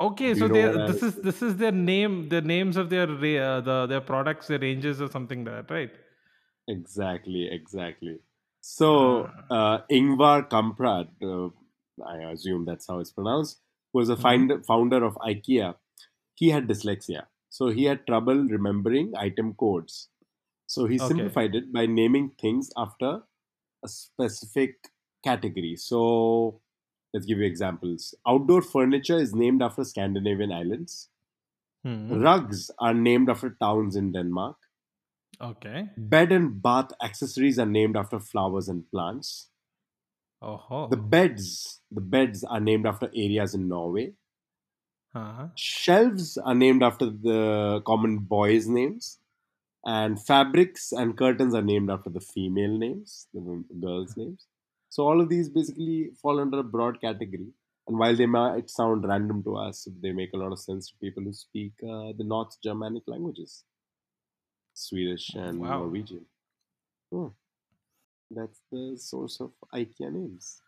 Okay, Do so they what I- this is this is their name, the names of their uh, the their products, their ranges, or something like that, right? Exactly, exactly. So uh, Ingvar Kamprad, uh, I assume that's how it's pronounced, was a Mhm. find, founder of IKEA. He had dyslexia, so he had trouble remembering item codes. So he Okay. simplified it by naming things after a specific category. So let's give you examples. Outdoor furniture is named after Scandinavian islands. Hmm. Rugs are named after towns in Denmark. Okay. Bed and bath accessories are named after flowers and plants. Oh. The beds, the beds are named after areas in Norway. uh-huh. Shelves are named after the common boys' names. And fabrics and curtains are named after the female names, the girls' names. So all of these basically fall under a broad category. And while they might sound random to us, they make a lot of sense to people who speak uh, the North Germanic languages, Swedish and Wow. Norwegian. Hmm. That's the source of IKEA names.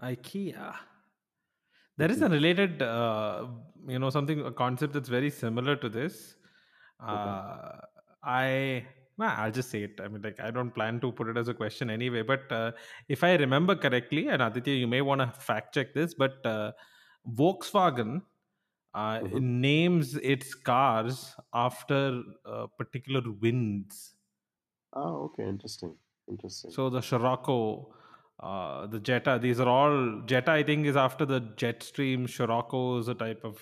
IKEA. There is a related, uh, you know, something a concept that's very similar to this. Uh, I, nah, I'll just say it. I mean, like, I don't plan to put it as a question anyway. But uh, if I remember correctly, and Aditya, you may want to fact check this, but uh, Volkswagen uh, Mhm. names its cars after uh, particular winds. Oh, okay, interesting, interesting. So the Scirocco, uh, the Jetta, these are all Jetta. I think is after the Jetstream. Scirocco is a type of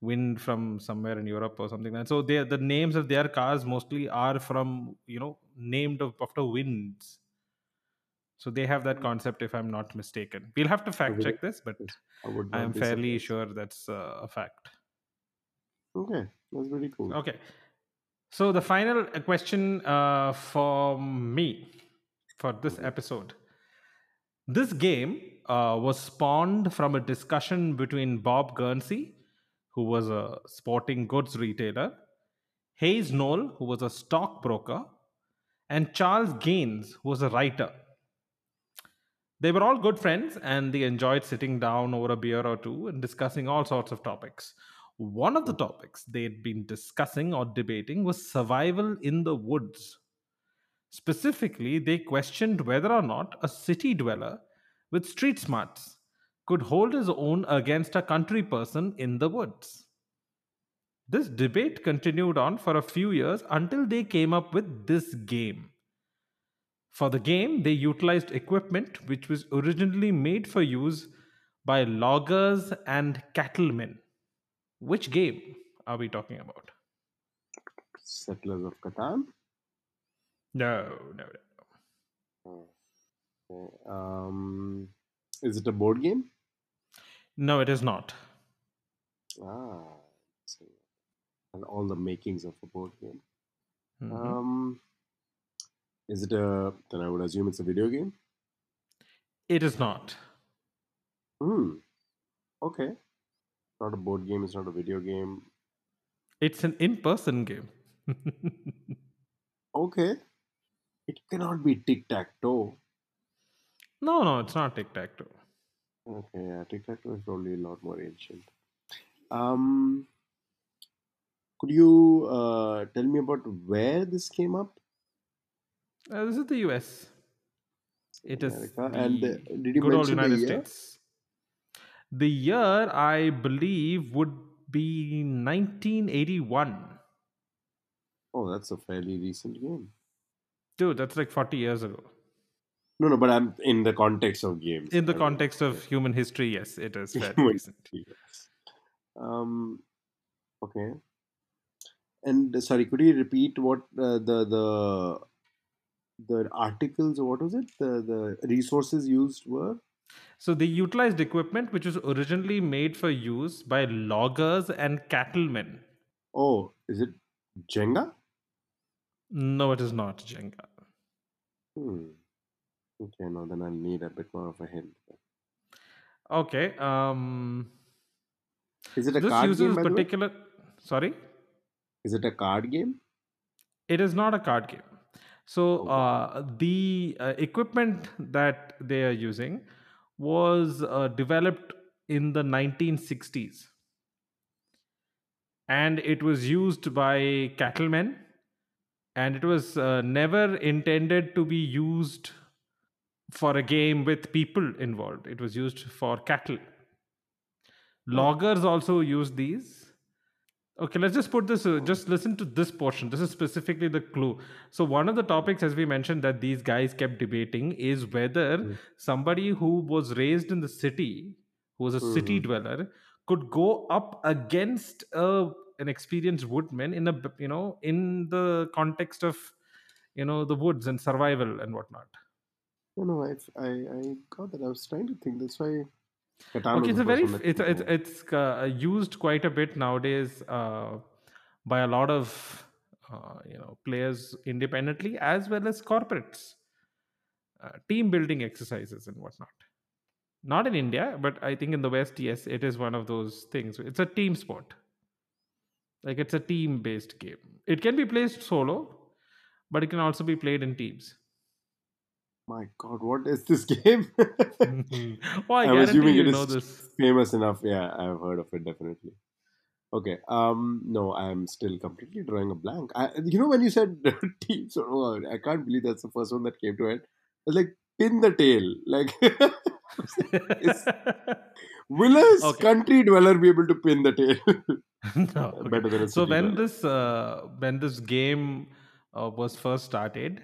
wind from somewhere in Europe or something like that. So they the names of their cars mostly are from you know named of, after winds. So they have that concept, if I'm not mistaken. We'll have to fact check this, but I, am fairly sure that's uh, a fact. Okay, that's pretty cool. Okay. So the final uh, question uh, for me for this episode. This game uh, was spawned from a discussion between Bob Gurnsey, who was a sporting goods retailer, Hayes Noel, who was a stockbroker, and Charles Gaines, who was a writer. They were all good friends and they enjoyed sitting down over a beer or two and discussing all sorts of topics. One of the topics they'd been discussing or debating was survival in the woods. Specifically, they questioned whether or not a city dweller with street smarts could hold his own against a country person in the woods. This debate continued on for a few years until they came up with this game. For the game, they utilized equipment which was originally made for use by loggers and cattlemen. Which game are we talking about? Settlers of Catan. No, no, no. Um, is it a board game? No, it is not. Ah, so, and all the makings of a board game. Mhm. Um, is it a? Then I would assume it's a video game. It is not. Hmm. Okay. Not a board game. It's not a video game. It's an in person game. <laughs> Okay. It cannot be tic tac toe. no, no, it's not tic tac toe. Okay, yeah, toe is probably a lot more ancient. Um, could you uh, tell me about where this came up? Uh, this is the US. It is America. the And, uh, did you good old mention the United year? States. The year I believe would be 1981. Oh, that's a fairly recent game. Dude, that's like 40 years ago. No, no, but I'm in the context of games. In the I context of human history, yes, it is <laughs> very recent. yes. Um, okay. And uh, sorry, could you repeat what uh, the the the articles? What was it? The the resources used were? So they utilized equipment which was originally made for use by loggers and cattlemen. Oh, is it Jenga? No, it is not Jenga. Hmm. Okay, now then I'll need a bit more of a hint. Okay. Um, Is it a this card game? By particular. Sorry, Is it a card game? it is not a card game. So Okay. uh, the uh, equipment that they are using was uh, developed in the 1960s, and it was used by cattlemen, and it was uh, never intended to be used for a game with people involved. It was used for cattle. Loggers also use these. Okay, let's just put this, uh, just listen to this portion. This is specifically the clue. So, one of the topics, as we mentioned, that these guys kept debating is whether Mm. somebody who was raised in the city, who was a city Mhm. dweller, could go up against a, an experienced woodman in a, you know, in the context of, you know, the woods and survival and whatnot. No, no, I, I, I got that. I was trying to think. That's why. Okay, it's a very first one f- that it's it's it's uh, used quite a bit nowadays uh, by a lot of uh, you know players independently as well as corporates, uh, team building exercises and whatnot. Not in India, but I think in the West, yes, it is one of those things. It's a team sport. Like it's a team based game. It can be played solo, but it can also be played in teams. My God, what is this game? <laughs> oh, I I'm assuming you it know is this. famous enough. Yeah, I've heard of it definitely. Okay. Um. No, I'm still completely drawing a blank. I, you know, when you said <laughs> teams, oh, I can't believe that's the first one that came to. It's like pin the tail. Like, <laughs> will a Okay. country dweller be able to pin the tail no, okay. better than so when dweller? this uh, when this game uh, was first started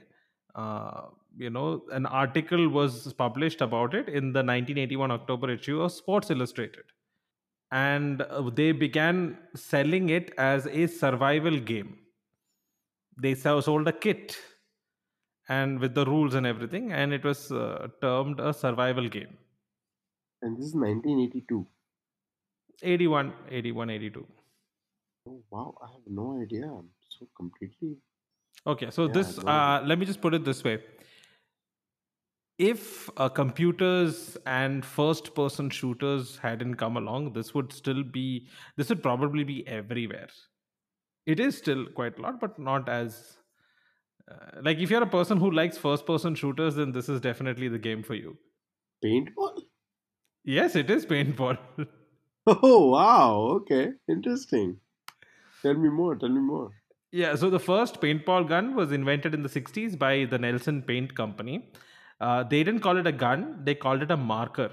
uh, you know an article was published about it in the 1981 october issue of sports illustrated and uh, they began selling it as a survival game they sold a kit and with the rules and everything and it was uh, termed a survival game And this is 1982. 81 81 82 Oh wow, I have no idea. I'm so completely. Okay, so Yeah, this, uh, let me just put it this way. If uh, computers and first person shooters hadn't come along, this would still be, this would probably be everywhere. It is still quite a lot, but not as, uh, like if you're a person who likes first person shooters, then this is definitely the game for you. Paintball? Yes, it is paintball. <laughs> Oh, wow. Okay. Interesting. Tell me more. Tell me more. yeah, so the first paintball gun was invented in the 60s by the Nelson Paint Company. Uh, they didn't call it a gun, they called it a marker.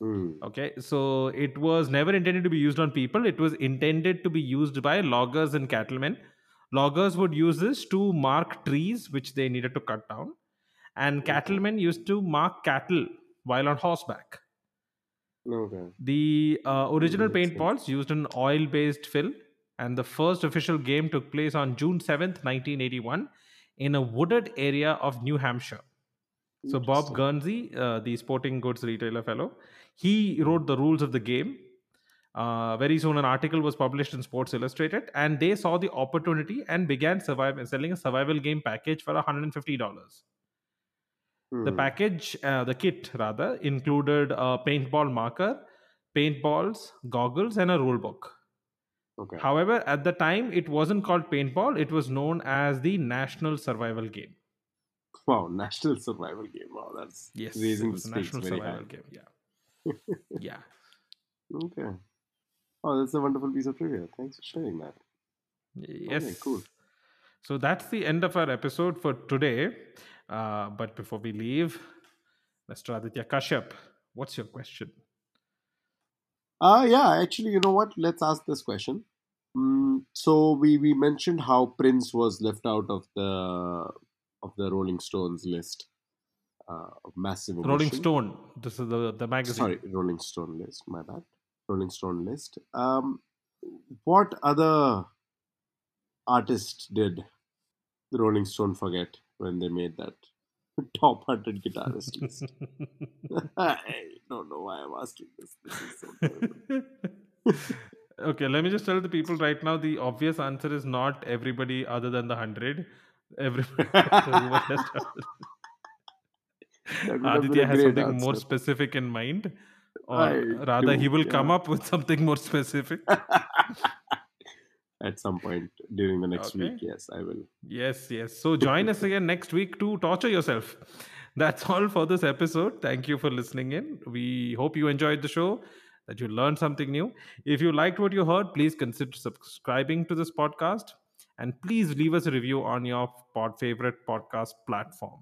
Hmm. Okay, so it was never intended to be used on people. It was intended to be used by loggers and cattlemen. Loggers would use this to mark trees which they needed to cut down, and cattlemen used to mark cattle while on horseback. Okay. The uh, original sense. paintballs used an oil based fill, and the first official game took place on June 7th, 1981, in a wooded area of New Hampshire. So Bob. Gurnsey, uh, the sporting goods retailer fellow, he wrote the rules of the game. Uh, very soon, an article was published in Sports Illustrated, and they saw the opportunity and began survive- selling a survival game package for $150. The Hmm. package, uh, the kit rather, included a paintball marker, paintballs, goggles, and a rule book. Okay. However, at the time, it wasn't called paintball; it was known as the National Survival Game. Wow. National survival game. Wow. That's Yes, raising the was a stakes national survival high. game. Yeah, <laughs> yeah. Okay. Oh, that's a wonderful piece of trivia. Thanks for sharing that. Yes. cool. So that's the end of our episode for today. Uh, but before we leave, Mr. Aditya Kashyap, what's your question? Uh yeah, actually, you know what? Let's ask this question. Mm, so we we mentioned how Prince was left out of the of the Rolling Stones list uh, of massive Rolling. Stone. This is the, the magazine. Sorry, Rolling Stone list. My bad. Rolling Stone list. Um, what other artist did the Rolling Stone forget when they made that <laughs> top hundred guitarist list? <laughs> I don't know why I'm asking this. This is so <laughs> okay, let me just tell the people right now the obvious answer is not everybody other than the 100. Everybody, everyone <laughs> <laughs> has to- That would have been Aditya has something more specific in mind, or I rather, he do, will come up with something more specific. <laughs> At some point during the next Okay. week, yes, I will. Yes, yes. So join us again next week to torture yourself. That's all for this episode. Thank you for listening in. We hope you enjoyed the show, that you learned something new. If you liked what you heard, please consider subscribing to this podcast and please leave us a review on your pod favorite podcast platform.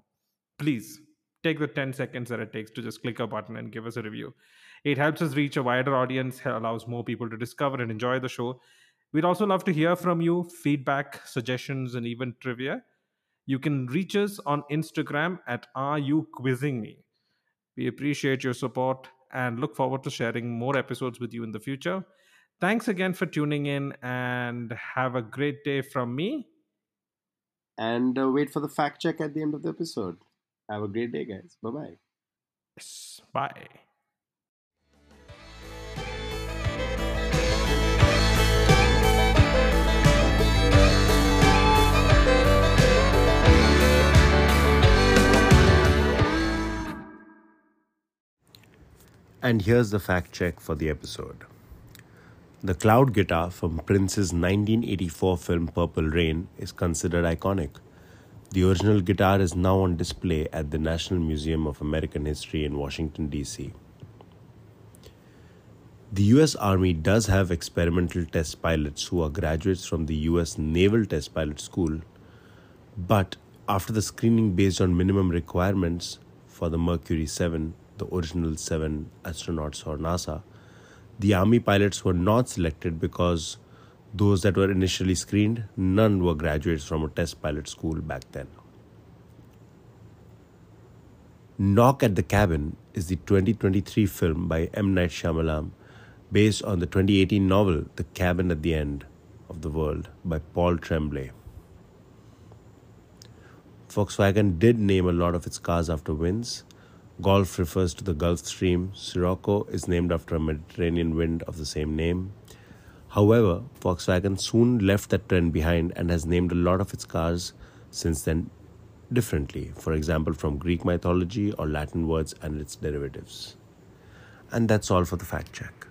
Please take the 10 seconds that it takes to just click a button and give us a review. It helps us reach a wider audience, allows more people to discover and enjoy the show. We'd also love to hear from you feedback, suggestions, and even trivia. You can reach us on Instagram at Are You Quizzing Me? We appreciate your support and look forward to sharing more episodes with you in the future. Thanks again for tuning in and have a great day from me. And uh, wait for the fact check at the end of the episode. Have a great day, guys. Bye bye. Yes, Bye. And here's the fact check for the episode. The cloud guitar from Prince's 1984 film Purple Rain is considered iconic. The original guitar is now on display at the National Museum of American History in Washington, D.C. The US Army does have experimental test pilots who are graduates from the US Naval Test Pilot School, but after the screening based on minimum requirements for the Mercury 7, the original seven astronauts for NASA, the Army pilots were not selected because those that were initially screened, none were graduates from a test pilot school back then. Knock at the Cabin is the 2023 film by M. Night Shyamalan based on the 2018 novel The Cabin at the End of the World by Paul Tremblay. Volkswagen did name a lot of its cars after winds. Golf refers to the Gulf Stream. Sirocco is named after a Mediterranean wind of the same name. However, Volkswagen soon left that trend behind and has named a lot of its cars since then differently, for example, from Greek mythology or Latin words and its derivatives. And that's all for the fact check.